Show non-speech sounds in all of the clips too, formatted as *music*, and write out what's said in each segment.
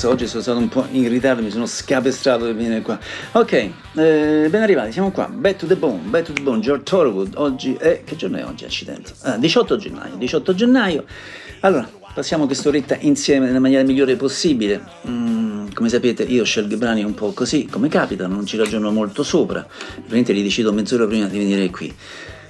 Corsa, oggi sono stato un po' in ritardo, mi sono scapestrato per venire qua. Ok, eh, ben arrivati, siamo qua, Back to the Bone, Back to the Bone, George Thorogood, oggi è, che giorno è oggi, accidenti? Ah, 18 gennaio, 18 gennaio. Allora, passiamo quest'oretta insieme nella maniera migliore possibile. Mm, come sapete io scelgo i brani un po' così, come capita, non ci ragiono molto sopra, veramente li decido mezz'ora prima di venire qui.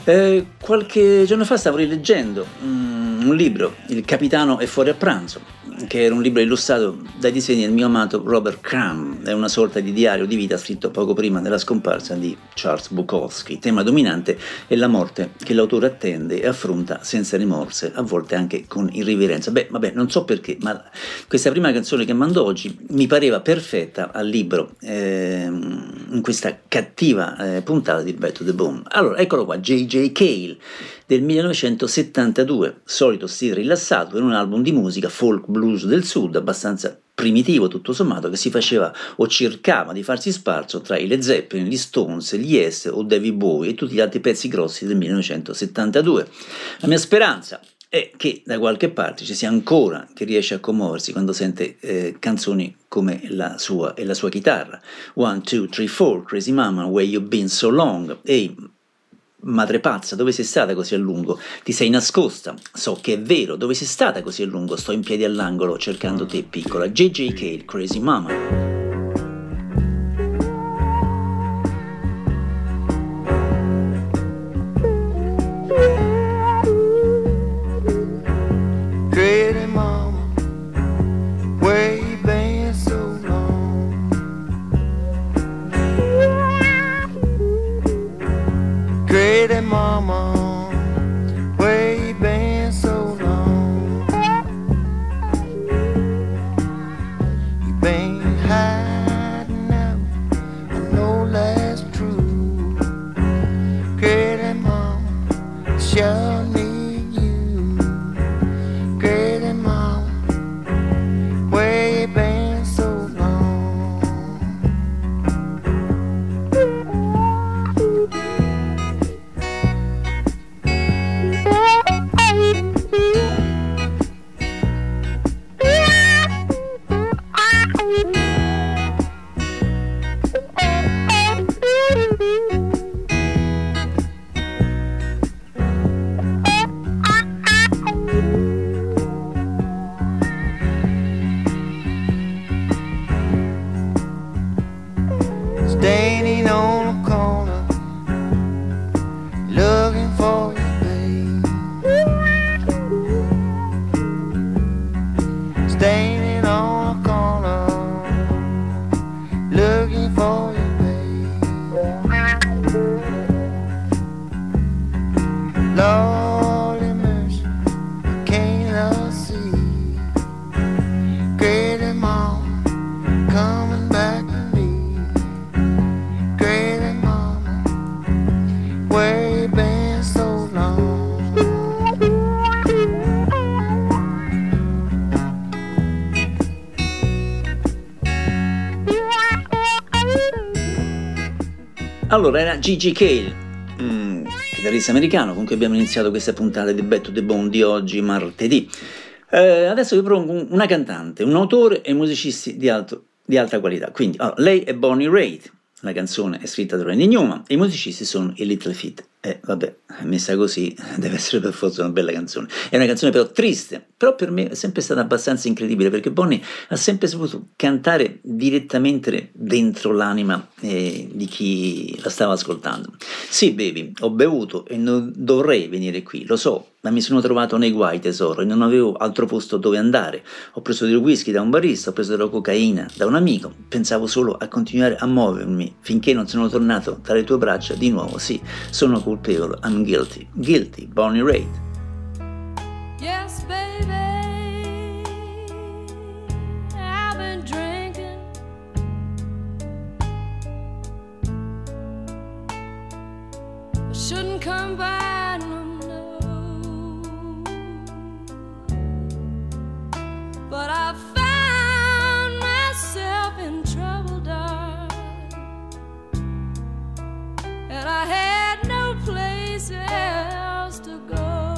Eh, qualche giorno fa stavo rileggendo mm, un libro, Il capitano è fuori a pranzo, che era un libro illustrato dai disegni del mio amato Robert Crumb, è una sorta di diario di vita scritto poco prima della scomparsa di Charles Bukowski. Il tema dominante è la morte che l'autore attende e affronta senza rimorse, a volte anche con irriverenza. Beh, vabbè, non so perché, ma questa prima canzone che mando oggi mi pareva perfetta al libro, eh, in questa cattiva eh, puntata di Back to the Bone. Allora, eccolo qua, J.J. Cale del 1972, solito stile rilassato in un album di musica folk blues del sud abbastanza primitivo tutto sommato che si faceva o cercava di farsi sparso tra i Led Zeppelin, gli Stones, gli Yes o David Bowie e tutti gli altri pezzi grossi del 1972. La mia speranza è che da qualche parte ci sia ancora chi riesce a commuoversi quando sente eh, canzoni come la sua e la sua chitarra. One, two, three, four, Crazy Mama, Where You Been So Long. Ehi, Madre pazza, dove sei stata così a lungo? Ti sei nascosta? So che è vero, dove sei stata così a lungo? Sto in piedi all'angolo cercando te, piccola. JJK, il Crazy Mama. Allora, era Gigi Cale, mm, chitarrista americano, con cui abbiamo iniziato questa puntata di Back to the Bone di oggi, martedì. Eh, adesso vi propongo una cantante, un autore e musicisti di, alto, di alta qualità. Quindi, allora, lei è Bonnie Raitt, la canzone è scritta da Randy Newman e i musicisti sono i Little Feet. Eh, vabbè, messa così *laughs* deve essere per forza una bella canzone. È una canzone però triste, però per me è sempre stata abbastanza incredibile perché Bonnie ha sempre saputo cantare direttamente dentro l'anima eh, di chi la stava ascoltando. Sì, baby, ho bevuto e non dovrei venire qui, lo so, ma mi sono trovato nei guai tesoro e non avevo altro posto dove andare. Ho preso del whisky da un barista, ho preso della cocaina da un amico, pensavo solo a continuare a muovermi finché non sono tornato tra le tue braccia di nuovo. Sì, sono colpevole, I'm guilty. Guilty, Bonnie Raitt. Yes, baby, I've shouldn't come by, But I found myself in trouble, darling, and I had no place else to go.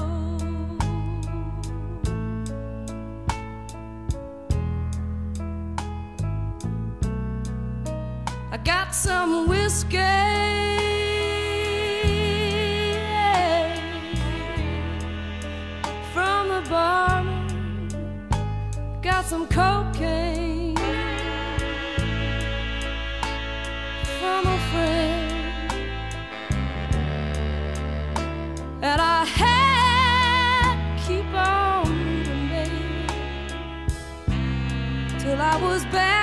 I got some whiskey. Some cocaine from a friend, and I had to keep on baby, till I was back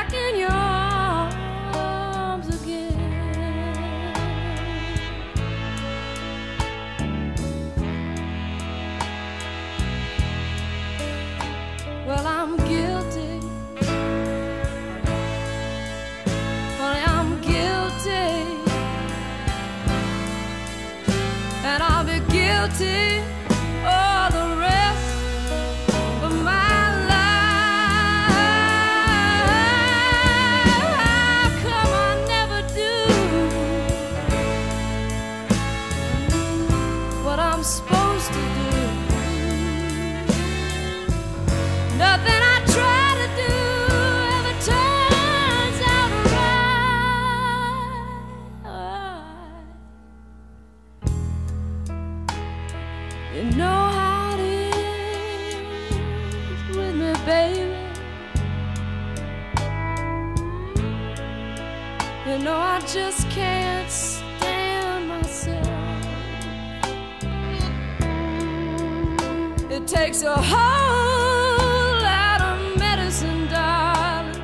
takes a whole lot of medicine, darling,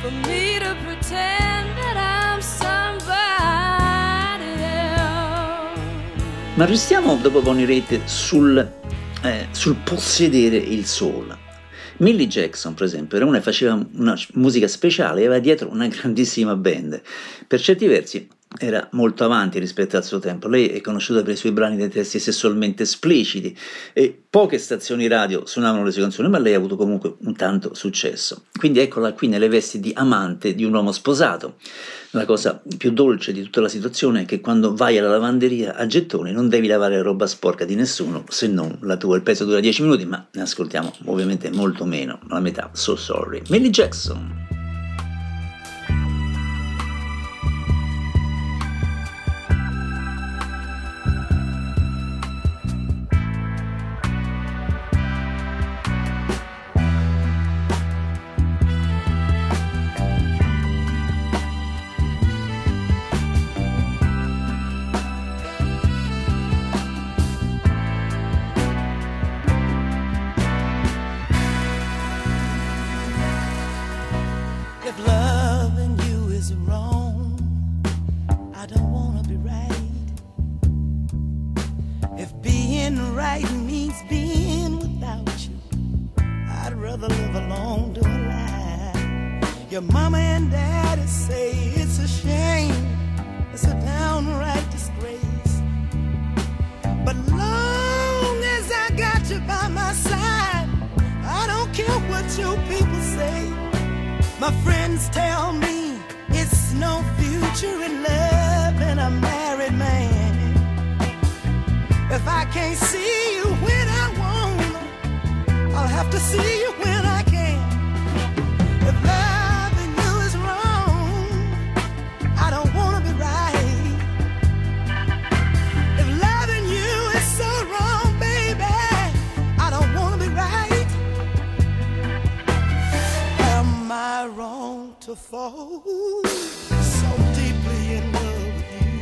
for me to pretend that I'm somebody else. Ma restiamo dopo Bonnie Raitt sul, eh, sul possedere il soul. Millie Jackson, per esempio, era una che faceva una musica speciale e aveva dietro una *laughs* grandissima band. Per certi versi era molto avanti rispetto al suo tempo. Lei è conosciuta per i suoi brani dei testi sessualmente espliciti e poche stazioni radio suonavano le sue canzoni, ma lei ha avuto comunque un tanto successo. Quindi eccola qui nelle vesti di amante di un uomo sposato. La cosa più dolce di tutta la situazione è che quando vai alla lavanderia a gettoni non devi lavare roba sporca di nessuno se non la tua. Il pezzo dura 10 minuti, ma ne ascoltiamo ovviamente molto meno, la metà. So sorry. Millie Jackson. And say it's a shame, it's a downright disgrace. But long as I got you by my side, I don't care what your people say. My friends tell me it's no future in love and a married man. If I can't see you when I want, I'll have to see you when to fall so deeply in love with you?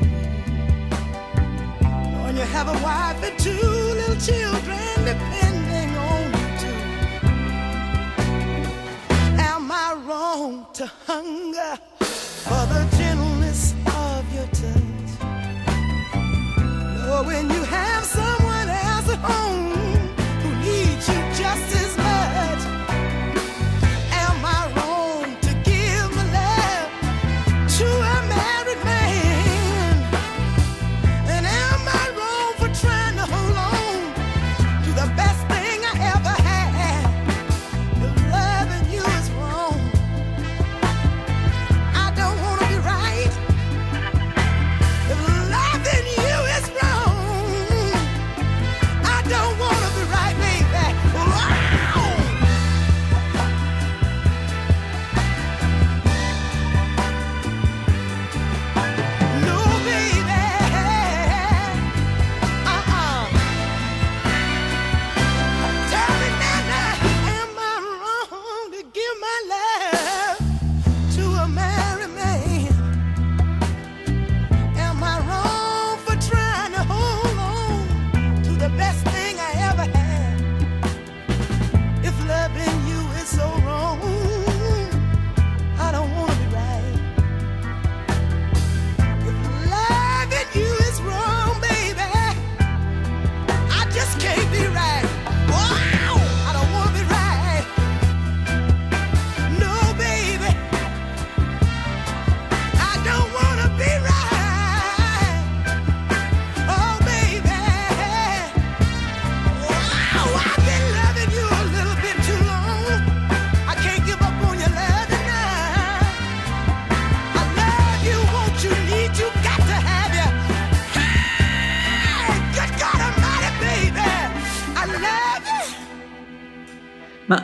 When you have a wife and two little children depending on you. Am I wrong to hunger for the gentleness of your touch? Knowing you have someone else at home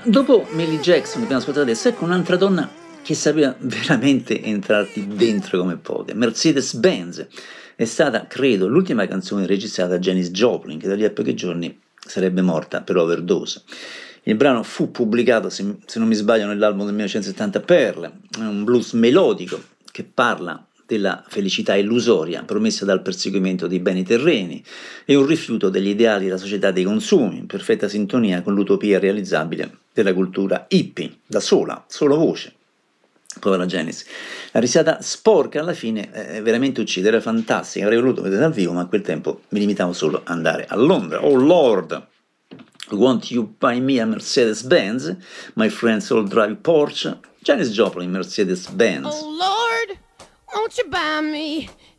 dopo Millie Jackson, che abbiamo ascoltato adesso, ecco un'altra donna che sapeva *laughs* veramente entrarti dentro come poche, Mercedes Benz. È stata, credo, l'ultima canzone registrata da Janis Joplin, che da lì a pochi giorni sarebbe morta per overdose. Il brano fu pubblicato, se, se non mi sbaglio, nell'album del 1970 Perle, un blues melodico che parla della felicità illusoria promessa dal perseguimento dei beni terreni e un rifiuto degli ideali della società dei consumi, in perfetta sintonia con l'utopia realizzabile della cultura hippie, da sola, solo voce. Povera Janice. La risata sporca alla fine è veramente uccide, era fantastica, avrei voluto vedere dal vivo, ma a quel tempo mi limitavo solo ad andare a Londra. Oh Lord! Won't you buy me a Mercedes-Benz? My friends all drive Porsche. Janis Joplin, Mercedes-Benz. Oh Lord, won't you buy me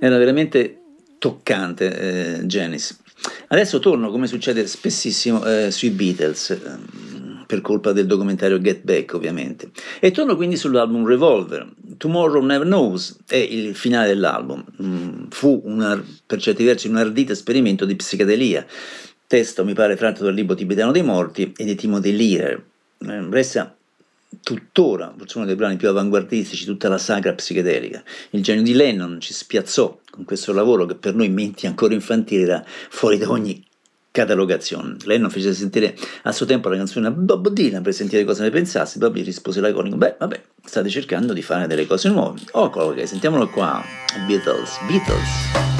Era veramente toccante, eh, Janice. Adesso torno, come succede spessissimo, eh, sui Beatles, ehm, per colpa del documentario Get Back, ovviamente. E torno quindi sull'album Revolver. Tomorrow Never Knows è il finale dell'album. Mm, fu una, per certi versi un ardito esperimento di psichedelia. Testo, mi pare, tratto dal libro tibetano dei morti e di Timothy Lear. Eh, resta tuttora forse uno dei brani più avanguardistici tutta la sagra psichedelica. Il genio di Lennon ci spiazzò con questo lavoro che per noi menti ancora infantili era fuori da ogni catalogazione. Lennon fece sentire a suo tempo la canzone a Bob Dylan per sentire cosa ne pensasse, Bob gli rispose laconico, beh vabbè, state cercando di fare delle cose nuove. Oh, ok, sentiamolo qua, Beatles, Beatles.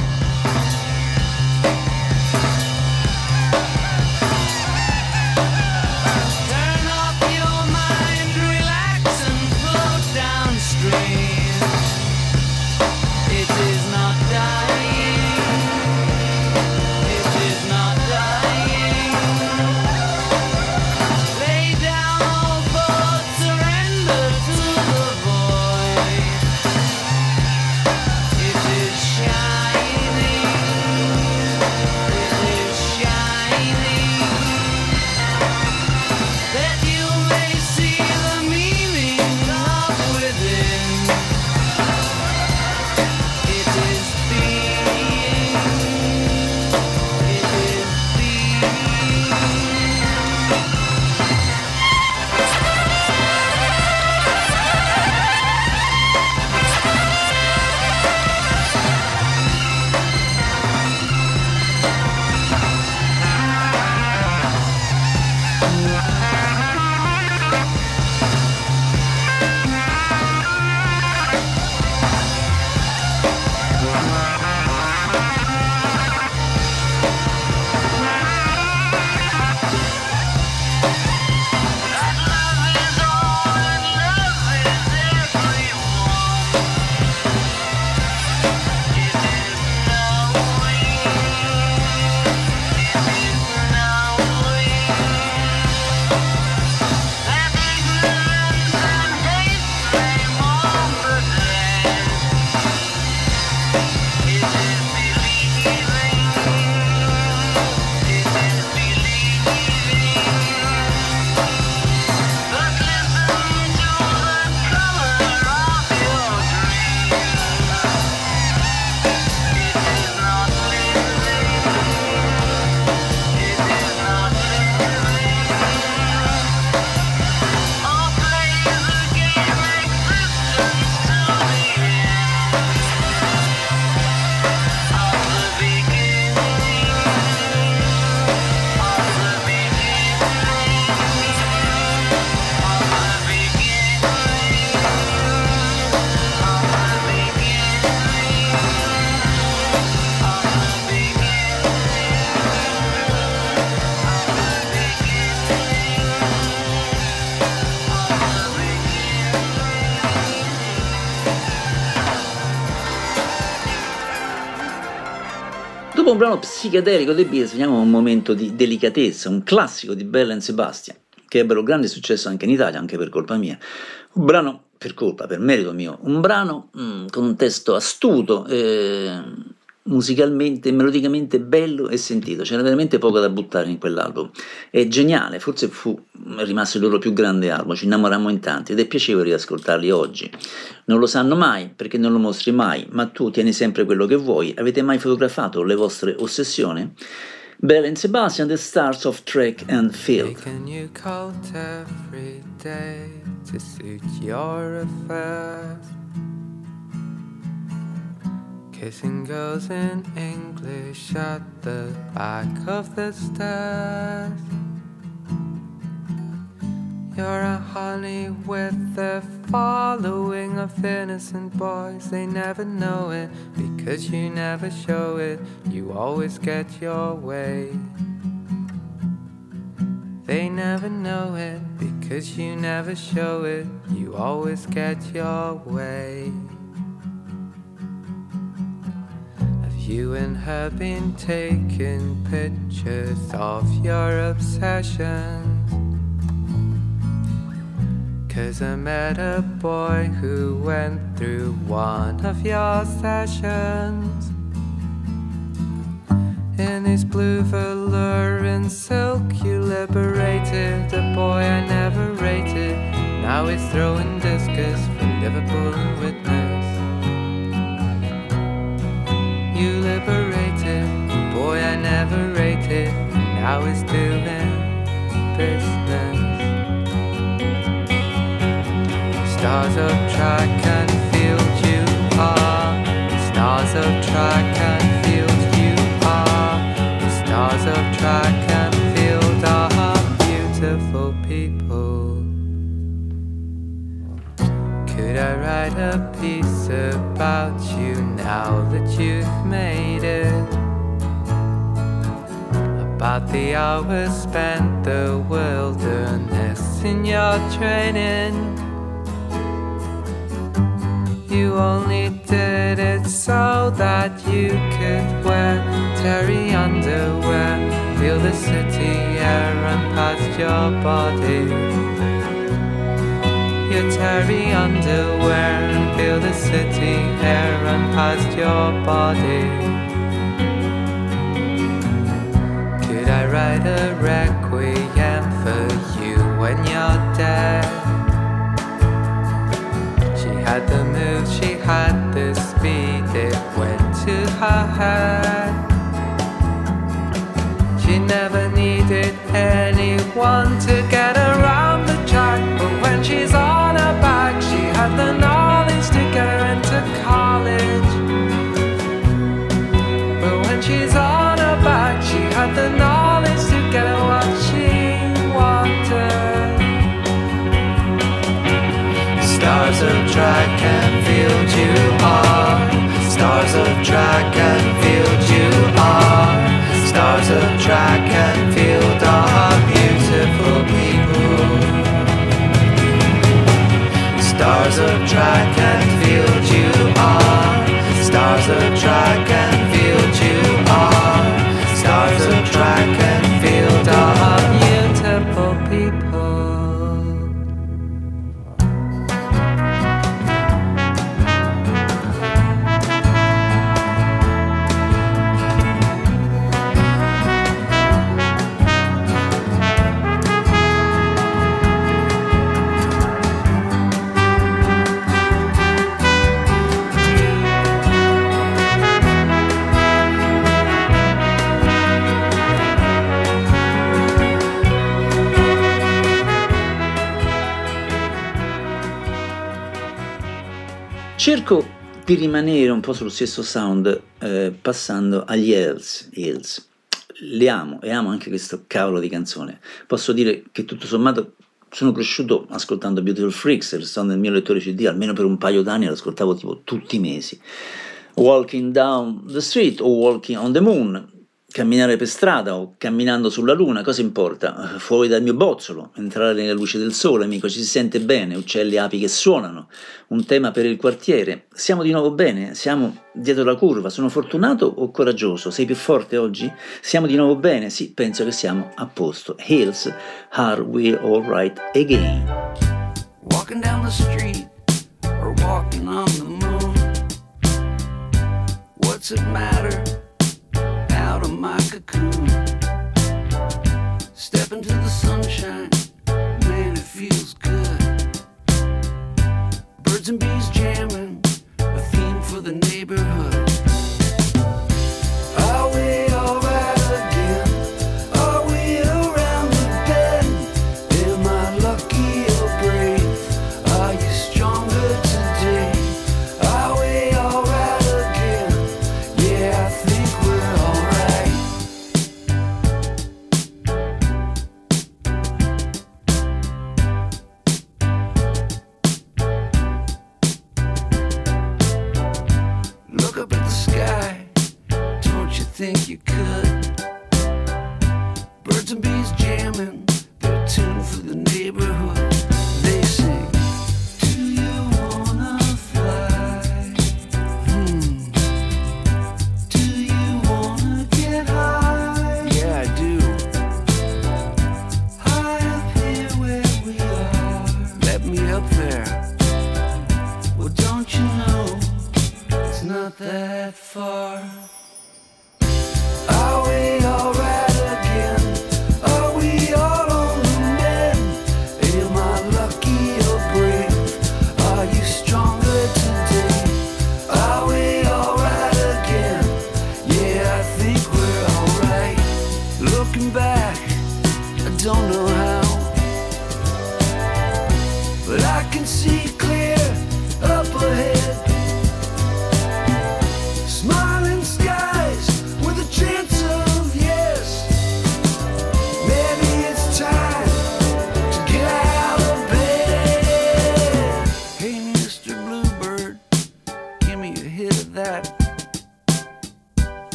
Dopo un brano psichedelico dei Beatles veniamo a un momento di delicatezza, un classico di Bella e Sebastian, che ebbero grande successo anche in Italia, anche per colpa mia. Un brano per colpa, per merito mio, un brano mm, con un testo astuto, eh, musicalmente, melodicamente bello e sentito, c'era veramente poco da buttare in quell'album. È geniale, forse fu rimasto il loro più grande album, ci innamorammo in tanti ed è piacevole riascoltarli oggi. Non lo sanno mai perché non lo mostri mai, ma tu tieni sempre quello che vuoi. Avete mai fotografato le vostre ossessioni? Bell and Sebastian, The Stars of Track and Field. Making you cold every day to suit your affairs. Kissing girls in English at the back of the stairs. You're a honey with a following of innocent boys. They never know it because you never show it. You always get your way. They never know it because you never show it. You always get your way. And her been taking pictures of your obsessions? Cause I met a boy who went through one of your sessions. In his blue velour and silk, you liberated a boy I never rated. Now he's throwing discus from Liverpool and witness. Now he's doing business. Stars of track and field you are. Stars of track and field you are. Stars of track and field are beautiful people. Could I write a piece about you now that you've made it? The hours spent the wilderness in your training. You only did it so that you could wear terry underwear, feel the city air run past your body. Your terry underwear and feel the city air run past your body. Write a requiem for you when you're dead? She had the move, she had the speed, it went to her head. She never needed anyone to get around the track, but when she's on her back, she had the knowledge to her into college. But when she's on her back, she had the knowledge Stars of track and field you are. Stars of track and field you are. Stars of track and field are beautiful people. Stars of track and field you are. Stars of track and Di rimanere un po' sullo stesso sound eh, passando agli Hills, Hills. Li amo e amo anche questo cavolo di canzone. Posso dire che tutto sommato sono cresciuto ascoltando Beautiful Freaks, restando nel mio lettore CD, almeno per un paio d'anni l'ascoltavo tipo tutti i mesi. Walking Down the Street o Walking on the Moon, camminare per strada o camminando sulla luna, cosa importa? Fuori dal mio bozzolo, entrare nella luce del sole, amico, ci si sente bene, uccelli e api che suonano, un tema per il quartiere. Siamo di nuovo bene, siamo dietro la curva, sono fortunato o coraggioso? Sei più forte oggi? Siamo di nuovo bene? Sì, penso che siamo a posto. Hills, are we alright again? Walking down the street or walking on the moon. What's it matter? My cocoon. Step into the sunshine, man, it feels good. Birds and bees jamming, a theme for the neighborhood.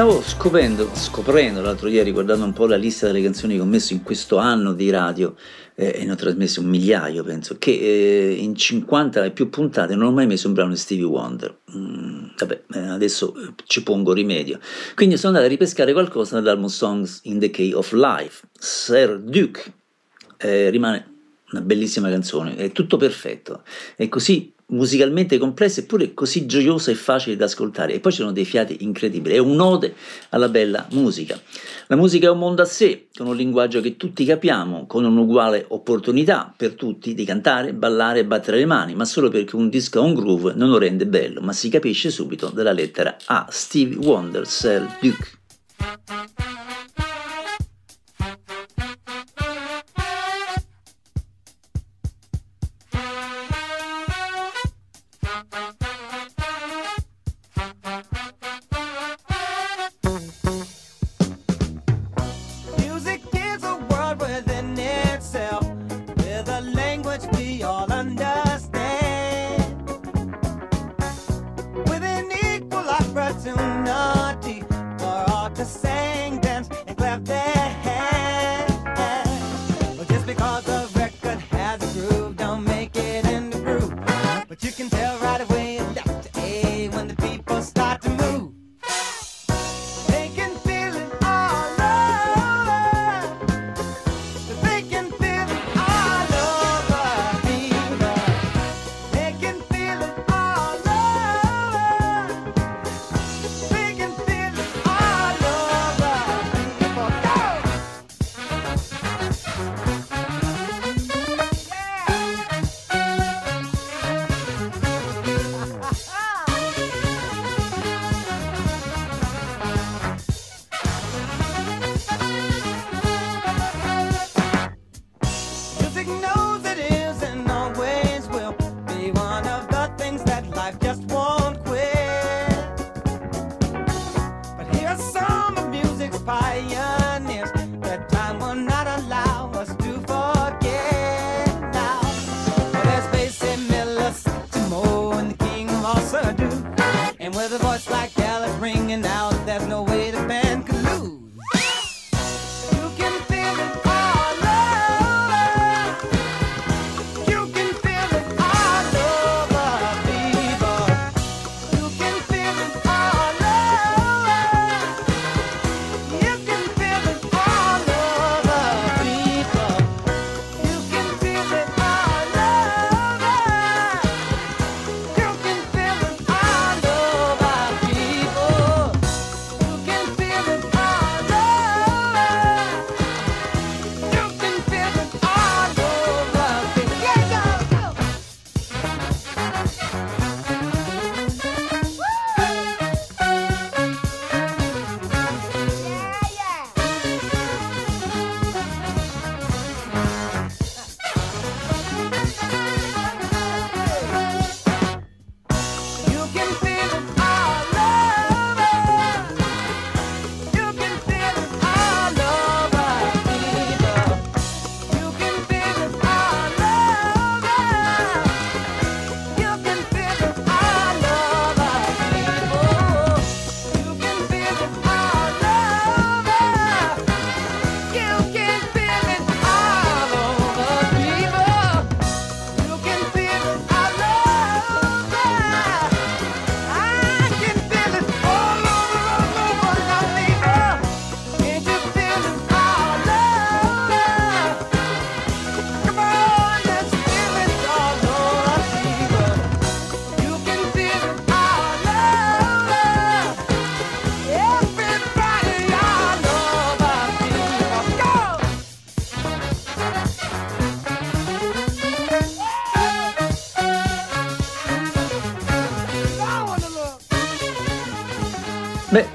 Stavo scoprendo, scoprendo l'altro ieri, guardando un po' la lista delle canzoni che ho messo in questo anno di radio, eh, e ne ho trasmesse un migliaio, penso, che eh, in 50 e più puntate non ho mai messo un brano di Stevie Wonder. Mm, vabbè, eh, adesso eh, ci pongo rimedio. Quindi sono andato a ripescare qualcosa dall'album Songs in the Key of Life. Sir Duke eh, rimane una bellissima canzone, è tutto perfetto, è così musicalmente complessa eppure così gioiosa e facile da ascoltare e poi ci sono dei fiati incredibili, è un'ode alla bella musica. La musica è un mondo a sé, con un linguaggio che tutti capiamo, con un'uguale opportunità per tutti di cantare, ballare e battere le mani, ma solo perché un disco ha un groove non lo rende bello, ma si capisce subito dalla lettera A. Stevie Wonder, Sir Duke. Can feel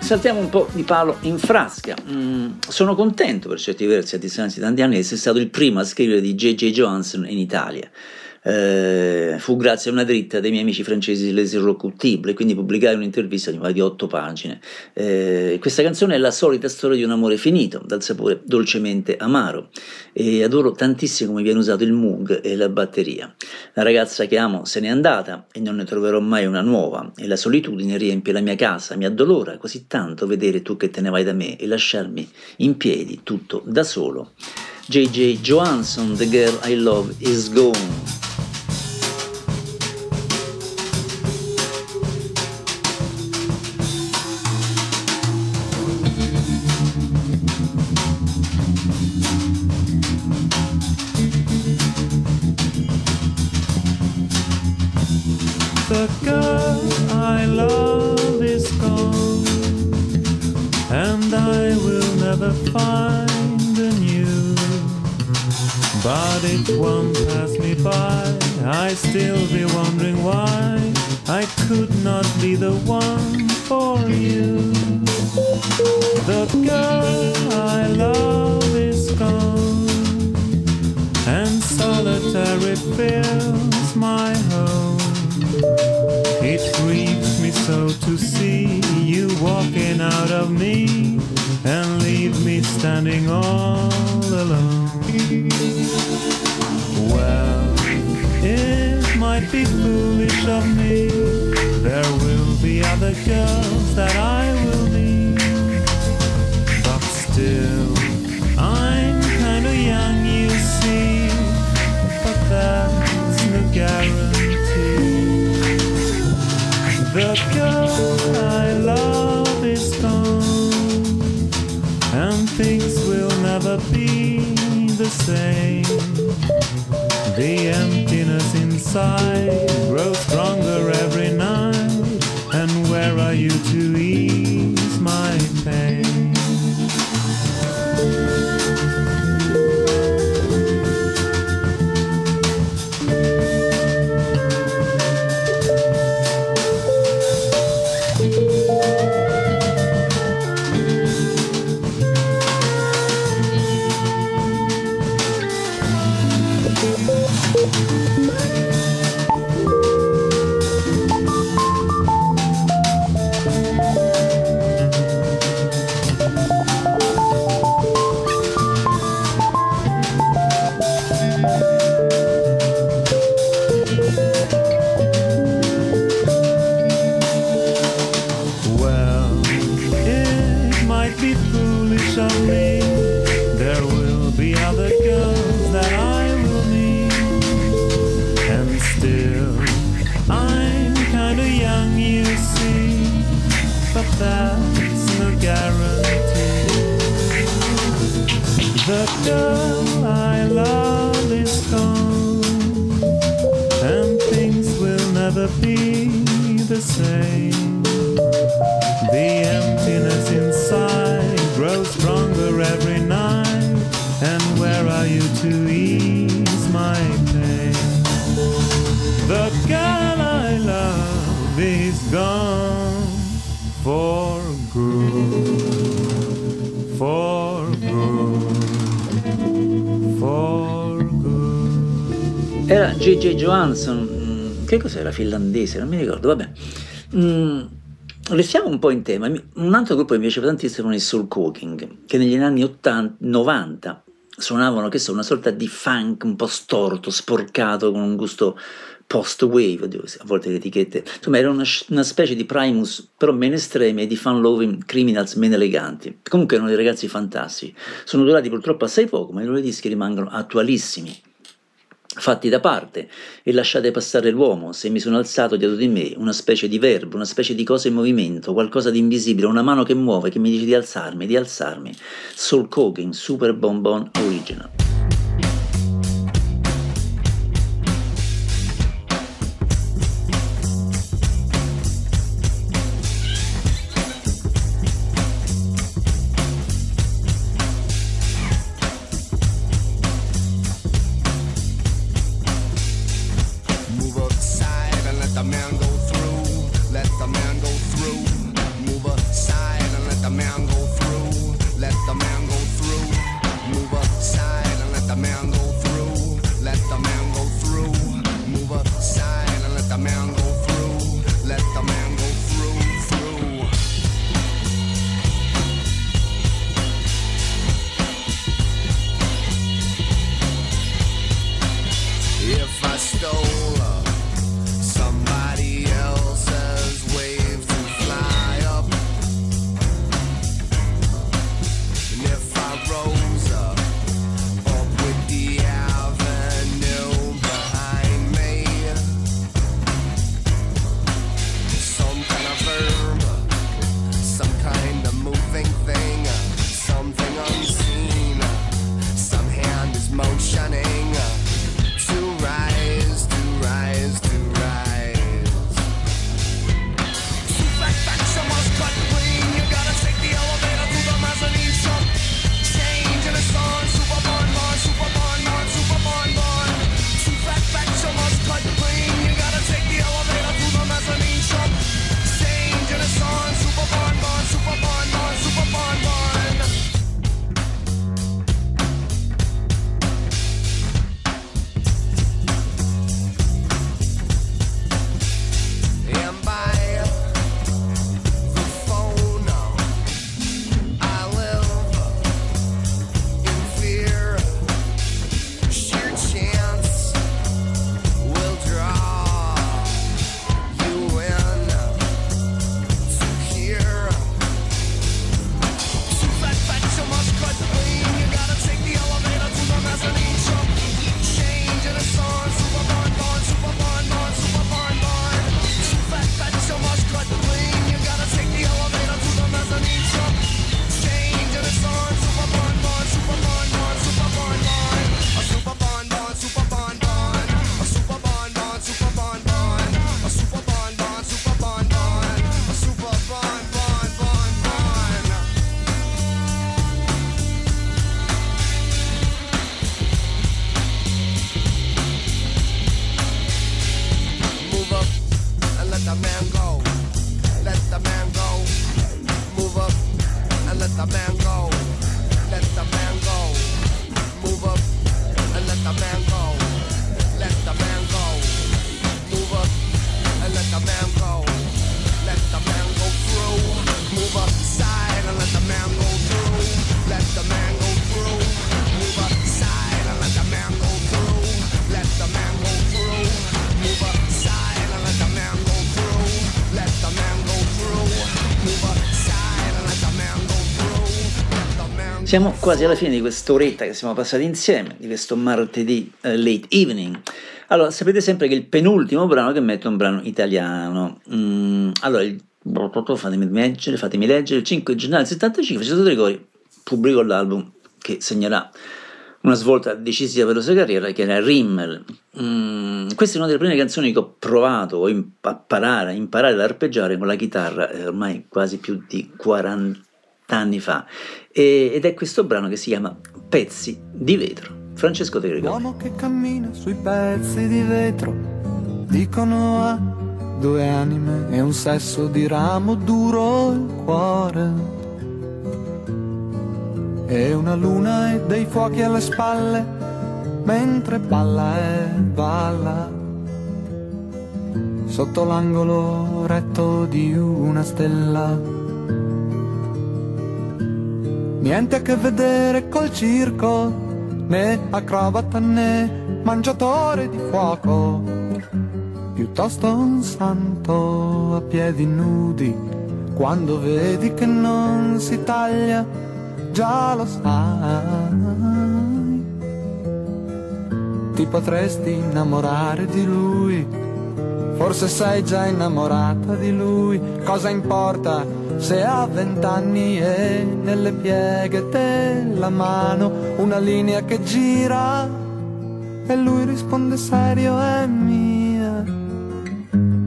saltiamo un po' di palo in frasca. Mm, sono contento per certi versi, a distanza di tanti anni, di essere stato il primo a scrivere di J.J. Johansson in Italia. Eh, fu grazie a una dritta dei miei amici francesi Les Irrecutibles, quindi pubblicai un'intervista di, di otto pagine. Eh, questa canzone è la solita storia di un amore finito, dal sapore dolcemente amaro, e adoro tantissimo come viene usato il Moog e la batteria. La ragazza che amo se n'è andata e non ne troverò mai una nuova, e la solitudine riempie la mia casa, mi addolora così tanto vedere tu che te ne vai da me e lasciarmi in piedi tutto da solo. J.J. Johansson, The Girl I Love Is Gone. The girl I love is gone, and I will never find But it won't pass me by. I still be wondering why I could not be the one for you. The girl I love is gone, and solitary fills my home. It grieves me so to see you walking out of me and leave me standing all alone. Well, it might be foolish of me. There will be other girls that I will meet. But still, I'm kinda young, you see. But that's no guarantee. The girl I same. The emptiness inside Johansson, mm, che cos'era? Finlandese, non mi ricordo, vabbè. Mm, restiamo un po' in tema. Un altro gruppo che mi piace tantissimo è il Soul Cooking, che negli anni 80, 90 suonavano, che so, una sorta di funk un po' storto, sporcato, con un gusto post-wave, a volte le etichette. Insomma, era una, una, specie di Primus, però meno estreme, e di fan-loving criminals meno eleganti. Comunque erano dei ragazzi fantastici. Sono durati purtroppo assai poco, ma i loro dischi rimangono attualissimi fatti da parte e lasciate passare l'uomo, se mi sono alzato dietro di me, una specie di verbo, una specie di cosa in movimento, qualcosa di invisibile, una mano che muove, che mi dice di alzarmi, di alzarmi. Soul Coking, Super Bonbon Original. go. Let the man go. Move up and let the man go. Let the man go. Move up and let the man go. Siamo quasi alla fine di quest'oretta che siamo passati insieme, di questo martedì eh, late evening. Allora, sapete sempre che il penultimo brano che metto è un brano italiano. Mm, allora, il, fatemi leggere, fatemi leggere, il 5 gennaio del 75, Francesco Gregori pubblicò l'album che segnerà una svolta decisiva per la sua carriera, che era Rimmel. Mm, questa è una delle prime canzoni che ho provato a imparare, imparare ad arpeggiare con la chitarra eh, ormai quasi più di 40 anni fa. E- ed è questo brano che si chiama Pezzi di vetro. Francesco De Gregori. L'uomo che cammina sui pezzi di vetro, dicono ha due anime e un sesso di ramo duro il cuore. E una luna e dei fuochi alle spalle, mentre balla e balla. Sotto l'angolo retto di una stella. Niente a che vedere col circo, né acrobata né mangiatore di fuoco. Piuttosto un santo a piedi nudi, quando vedi che non si taglia, già lo sai. Ti potresti innamorare di lui, forse sei già innamorata di lui, cosa importa se ha vent'anni e nelle pieghe della mano una linea che gira e lui risponde serio è mia.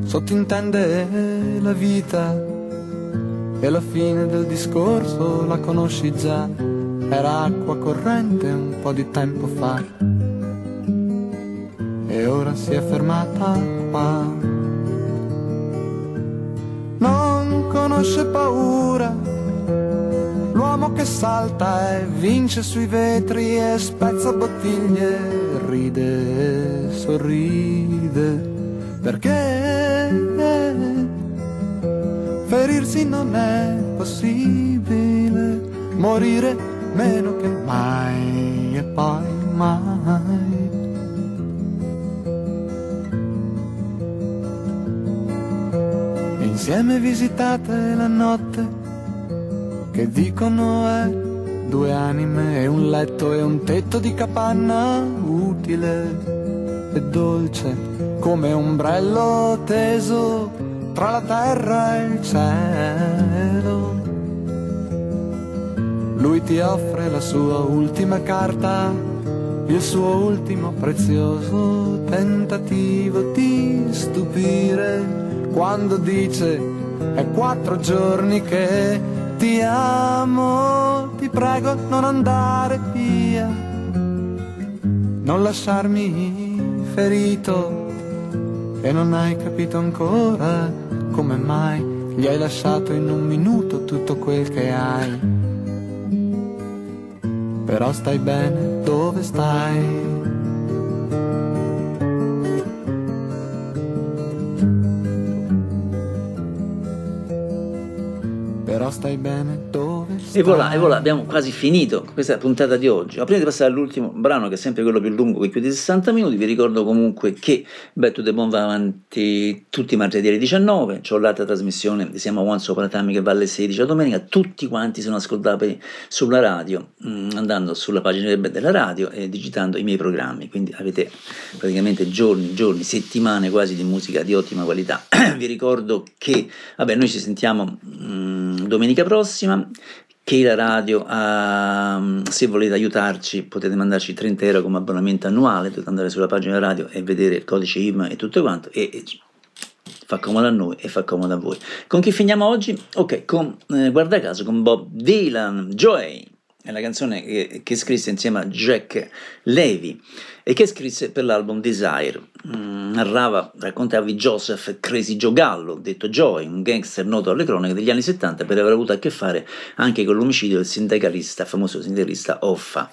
Sottintende la vita e la fine del discorso la conosci già. Era acqua corrente un po' di tempo fa e ora si è fermata qua. Conosce paura, l'uomo che salta e vince sui vetri e spezza bottiglie, ride sorride perché ferirsi non è possibile, morire meno che mai e poi mai. Insieme visitate la notte che dicono è due anime e un letto e un tetto di capanna utile e dolce come ombrello teso tra la terra e il cielo. Lui ti offre la sua ultima carta, il suo ultimo prezioso tentativo di stupire quando dice è quattro giorni che ti amo, ti prego non andare via, non lasciarmi ferito e non hai capito ancora come mai gli hai lasciato in un minuto tutto quel che hai. Però stai bene dove stai. Però stai bene dove stai. E voilà, e voilà, abbiamo quasi finito questa puntata di oggi. Ma prima di passare all'ultimo brano, che è sempre quello più lungo, che chiude 60 minuti, vi ricordo comunque che Back to the Bone va avanti tutti i martedì alle 19, c'ho l'altra trasmissione di Siamo One Sopra Tammi che va alle 16 la domenica, tutti quanti sono ascoltabili sulla radio, mm, andando sulla pagina web della radio e digitando i miei programmi, quindi avete praticamente giorni, giorni, settimane quasi di musica di ottima qualità. *clears throat* vi ricordo che, vabbè, noi ci sentiamo mm, domenica prossima, che la radio, ah, se volete aiutarci, potete mandarci 30 euro come abbonamento annuale, dovete andare sulla pagina radio e vedere il codice IMA e tutto quanto, e, e fa comodo a noi e fa comodo a voi. Con chi finiamo oggi? Ok, con, eh, guarda caso, con Bob Dylan, Joy, è la canzone che, che scrisse insieme a Jack Levy e che scrisse per l'album Desire. Mm, narrava, raccontava Joseph Crazy Joe Gallo, detto Joy, un gangster noto alle cronache degli anni 70 per aver avuto a che fare anche con l'omicidio del sindacalista, famoso sindacalista Offa.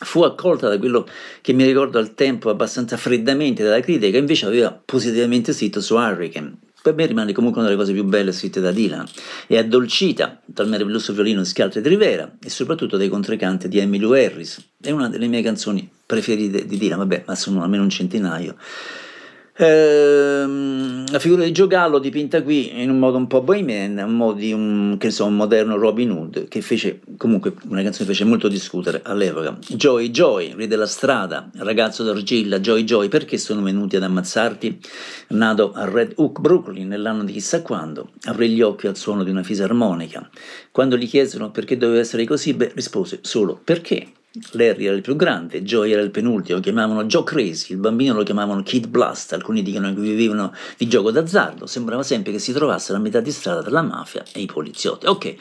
Fu accolta da quello che mi ricordo al tempo abbastanza freddamente dalla critica, invece aveva positivamente scritto su Hurricane. Per me rimane comunque una delle cose più belle scritte da Dylan. È addolcita dal meraviglioso violino in Schialtre di Rivera e soprattutto dai contracanti di Emmylou Harris. È una delle mie canzoni preferite di Dylan, vabbè, ma sono almeno un centinaio. Ehm, la figura di Giogallo dipinta qui in un modo un po' bohemian, un modo di un, che so, un moderno Robin Hood, che fece comunque una canzone che fece molto discutere all'epoca. Joy Joy, re della strada, ragazzo d'argilla, Joy Joy, perché sono venuti ad ammazzarti? Nato a Red Hook, Brooklyn, nell'anno di chissà quando, aprì gli occhi al suono di una fisarmonica. Quando gli chiesero perché doveva essere così, beh, rispose solo perché. Larry era il più grande, Joey era il penultimo, lo chiamavano Joe Crazy, il bambino lo chiamavano Kid Blast, alcuni dicono che vivevano di gioco d'azzardo, sembrava sempre che si trovassero a metà di strada tra la mafia e i poliziotti. Ok,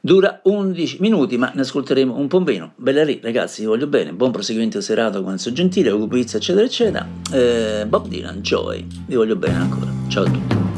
dura 11 minuti, ma ne ascolteremo un po' meno. Bella lì, ragazzi, vi voglio bene, buon proseguimento serata con Enzo Gentile, Ugo Pizza, eccetera, eccetera. Eh, Bob Dylan, Joy, vi voglio bene ancora. Ciao a tutti.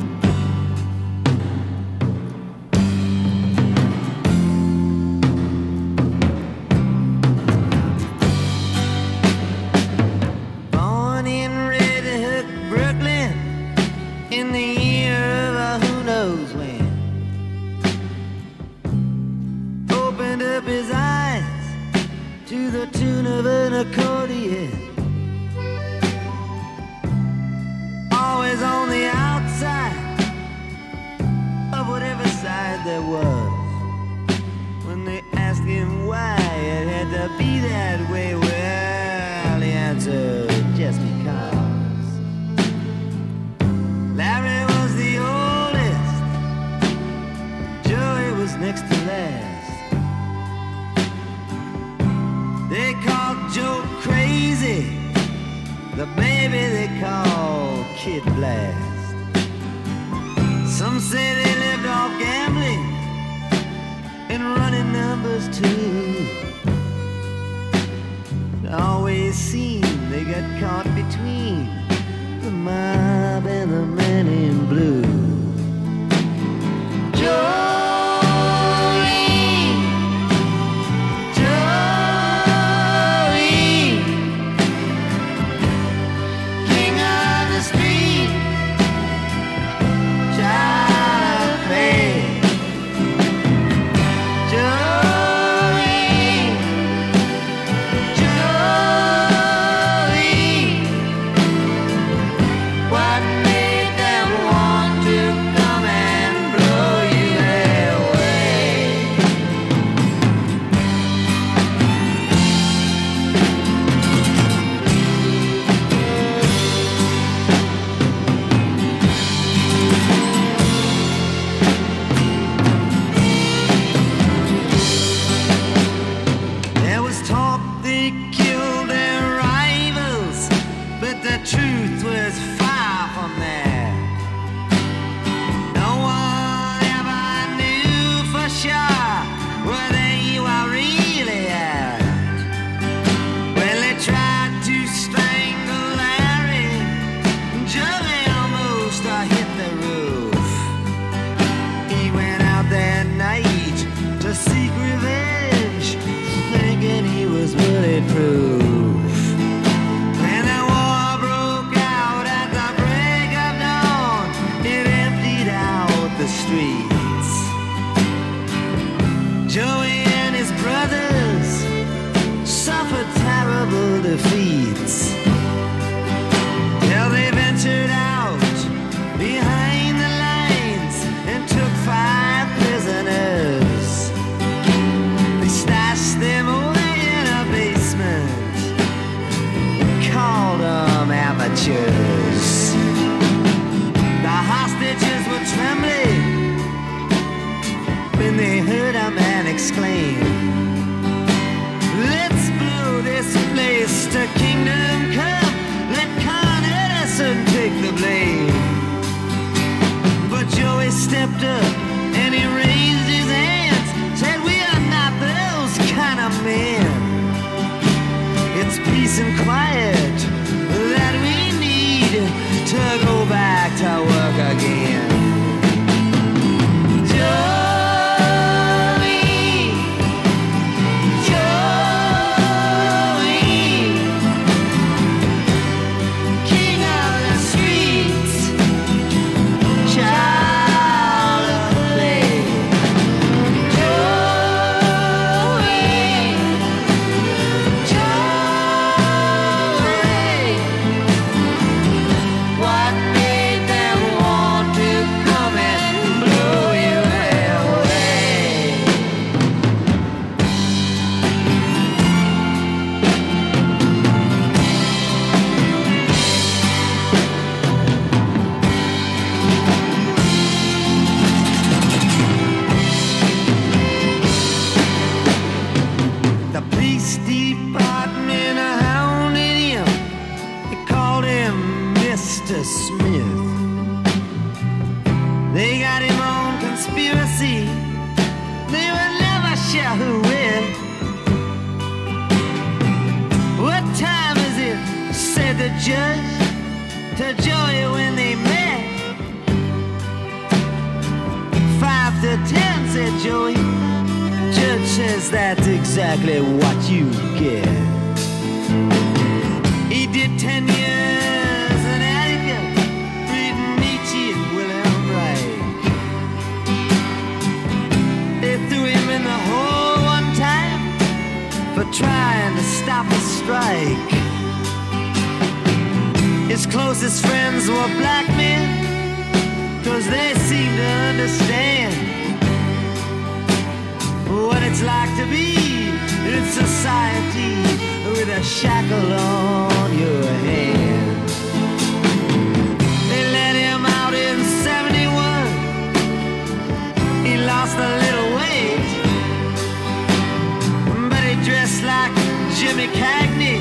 Jimmy Cagney.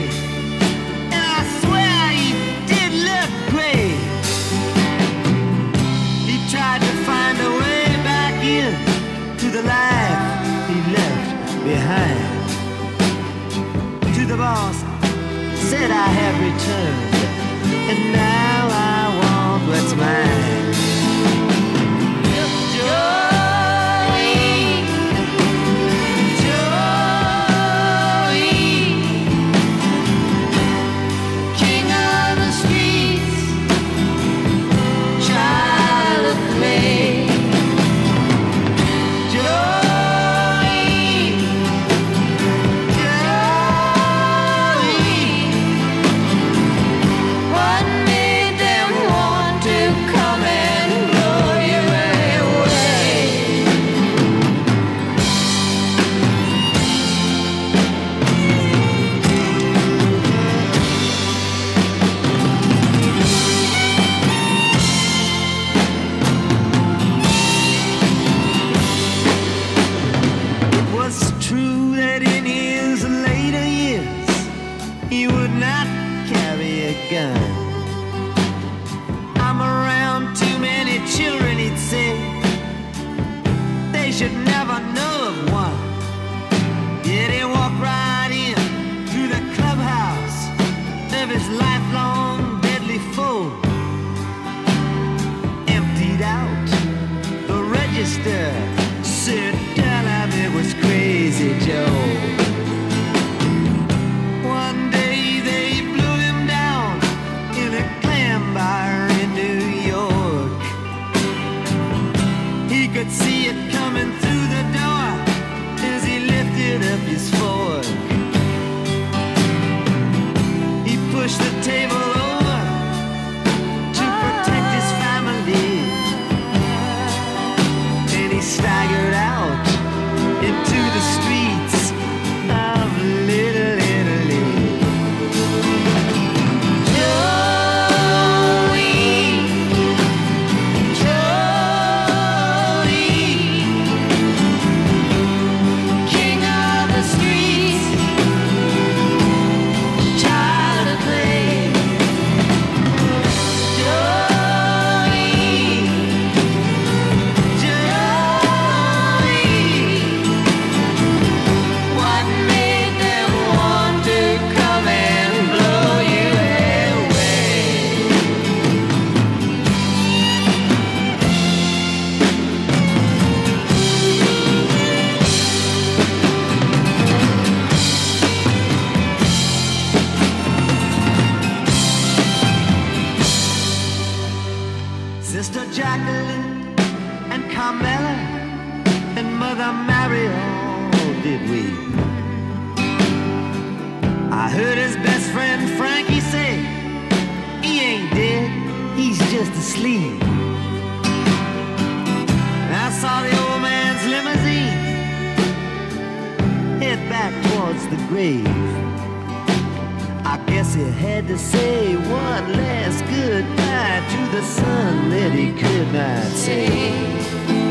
And I swear he did look great. He tried to find a way back in to the life he left behind. To the boss, said I have returned. And now I want what's mine. grave. I guess he had to say one last goodbye to the sun that he could not save.